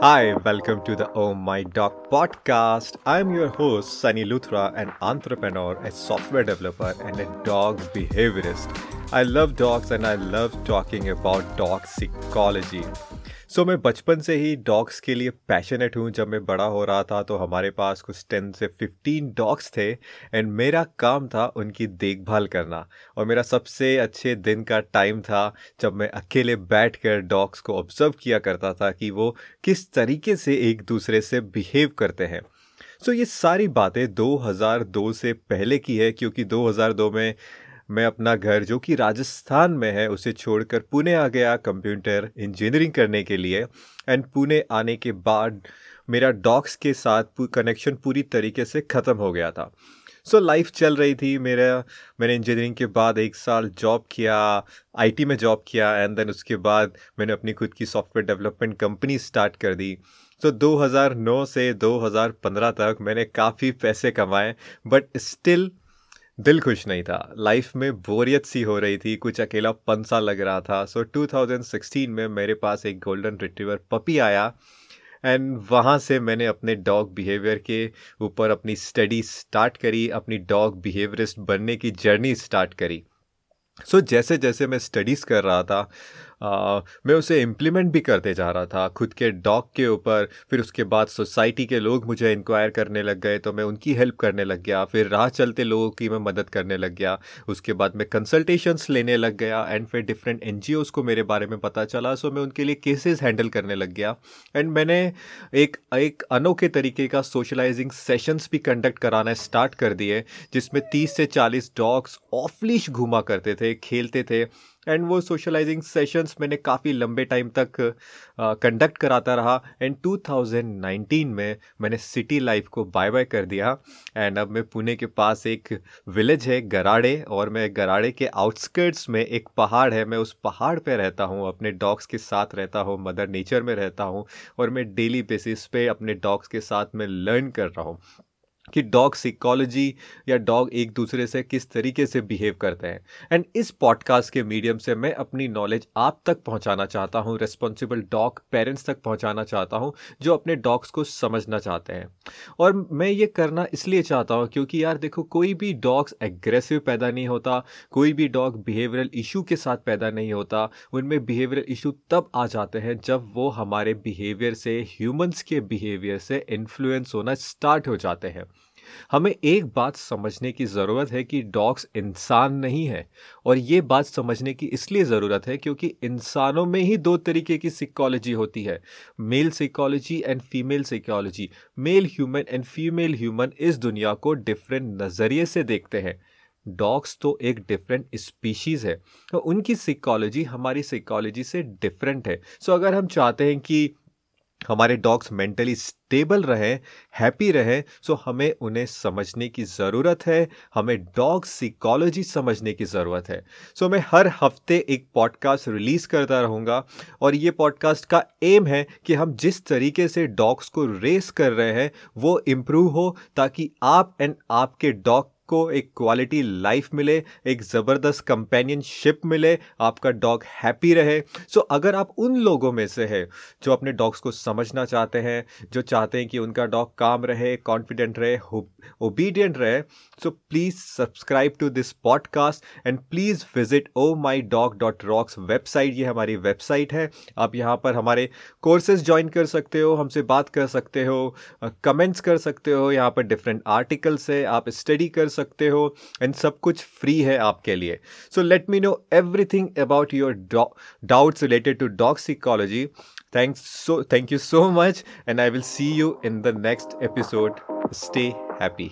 Hi, welcome to the Oh My Dog podcast. I'm your host, Sunny Luthra, an entrepreneur, a software developer, and a dog behaviorist. I love dogs and I love talking about dog psychology. सो मैं बचपन से ही dogs के लिए passionate हूँ। जब मैं बड़ा हो रहा था तो हमारे पास कुछ टेन से फिफ्टीन डॉग्स थे एंड मेरा काम था उनकी देखभाल करना। और मेरा सबसे अच्छे दिन का टाइम था जब मैं अकेले बैठ कर डॉग्स को ऑब्ज़र्व किया करता था कि वो किस तरीके से एक दूसरे से बिहेव करते हैं। सो so, ये सारी बातें 2002 से पहले की है क्योंकि 2002 में मैं अपना घर जो कि राजस्थान में है उसे छोड़कर पुणे आ गया कंप्यूटर इंजीनियरिंग करने के लिए। एंड पुणे आने के बाद मेरा डॉक्स के साथ कनेक्शन पूरी तरीके से ख़त्म हो गया था। सो so, लाइफ चल रही थी मेरा। मैंने इंजीनियरिंग के बाद एक साल जॉब किया आईटी में जॉब किया एंड देन उसके बाद मैंने अपनी खुद की सॉफ्टवेयर डेवलपमेंट कंपनी स्टार्ट कर दी। तो 2009 से 2015 तक मैंने काफ़ी पैसे कमाए बट स्टिल दिल खुश नहीं था। लाइफ में बोरियत सी हो रही थी। कुछ अकेला पंसा लग रहा था। सो so, 2016 में मेरे पास एक गोल्डन रिट्रीवर पपी आया एंड वहाँ से मैंने अपने डॉग बिहेवियर के ऊपर अपनी स्टडी स्टार्ट करी अपनी डॉग बिहेवियरिस्ट बनने की जर्नी स्टार्ट करी। सो so, जैसे जैसे मैं स्टडीज़ कर रहा था आ, मैं उसे इम्प्लीमेंट भी करते जा रहा था खुद के डॉग के ऊपर फिर उसके बाद सोसाइटी के लोग मुझे इंक्वायर करने लग गए तो मैं उनकी हेल्प करने लग गया फिर राह चलते लोगों की मैं मदद करने लग गया उसके बाद मैं कंसल्टेशंस लेने लग गया एंड फिर डिफरेंट एन को मेरे बारे में पता चला सो मैं उनके लिए केसेस हैंडल करने लग गया एंड मैंने एक एक अनोखे तरीके का सोशलाइजिंग सेशंस भी कंडक्ट कराना स्टार्ट कर दिए जिसमें तीस से चालीस डॉग्स ऑफलिश घूमा करते थे खेलते थे एंड वो सोशलाइजिंग सेशंस मैंने काफ़ी लंबे टाइम तक कंडक्ट कराता रहा। एंड 2019 में मैंने सिटी लाइफ को बाय बाय कर दिया। एंड अब मैं पुणे के पास एक विलेज है, गराड़े। और मैं गराड़े के आउटस्कर्ट्स में एक पहाड़ है। मैं उस पहाड़ पे रहता हूँ, अपने डॉग्स के साथ रहता हूँ मदर नेचर में रहता हूँ। और मैं डेली बेसिस पे अपने डॉग्स के साथ मैं लर्न कर रहा हूँ। कि डॉग साइकोलॉजी या डॉग एक दूसरे से किस तरीके से बिहेव करते हैं। एंड इस पॉडकास्ट के मीडियम से मैं अपनी नॉलेज आप तक पहुंचाना चाहता हूँ रिस्पॉन्सिबल डॉग पेरेंट्स तक पहुंचाना चाहता हूँ, जो अपने डॉग्स को समझना चाहते हैं। और मैं ये करना इसलिए चाहता हूँ क्योंकि यार देखो, कोई भी डॉग्स एग्रेसिव पैदा नहीं होता, कोई भी डॉग बिहेवियरल इशू के साथ पैदा नहीं होता, उनमें बिहेवियरल इशू तब आ जाते हैं जब वो हमारे बिहेवियर से ह्यूमंस के बिहेवियर से इन्फ्लुएंस होना स्टार्ट हो जाते हैं। हमें एक बात समझने की ज़रूरत है कि डॉग्स इंसान नहीं है और ये बात समझने की इसलिए ज़रूरत है क्योंकि इंसानों में ही दो तरीके की सिकोलॉजी होती है male psychology and female psychology male human and female human इस दुनिया को डिफरेंट नज़रिए से देखते हैं। डॉग्स तो एक डिफरेंट स्पीशीज़ है तो उनकी साइकोलॉजी हमारी साइकोलॉजी से डिफरेंट है। सो so, अगर हम चाहते हैं कि हमारे डॉग्स मेंटली स्टेबल रहें हैप्पी रहें सो हमें उन्हें समझने की ज़रूरत है हमें डॉग सिकोलॉजी समझने की ज़रूरत है। सो so, मैं हर हफ़्ते एक पॉडकास्ट रिलीज़ करता रहूँगा और ये पॉडकास्ट का एम है कि हम जिस तरीके से डॉग्स को रेस कर रहे हैं वो इम्प्रूव हो ताकि आप एंड आपके डॉग को एक क्वालिटी लाइफ मिले एक ज़बरदस्त कंपेनियनशिप मिले आपका डॉग हैप्पी रहे। सो so, अगर आप उन लोगों में से है जो अपने डॉग्स को समझना चाहते हैं जो चाहते हैं कि उनका डॉग काम रहे कॉन्फिडेंट रहे ओबीडियंट रहे so please subscribe to this podcast and please visit O my dog dot rocks website ये हमारी वेबसाइट है। आप यहाँ पर हमारे कोर्सेज ज्वाइन कर सकते हो हमसे बात कर सकते हो कमेंट्स कर सकते हो यहाँ पर डिफरेंट आर्टिकल्स है आप स्टडी कर सकते हो एंड सब कुछ फ्री है आपके लिए। So let me know everything about your doubts related to dog psychology thanks so thank you so much and I will see you in the next episode stay happy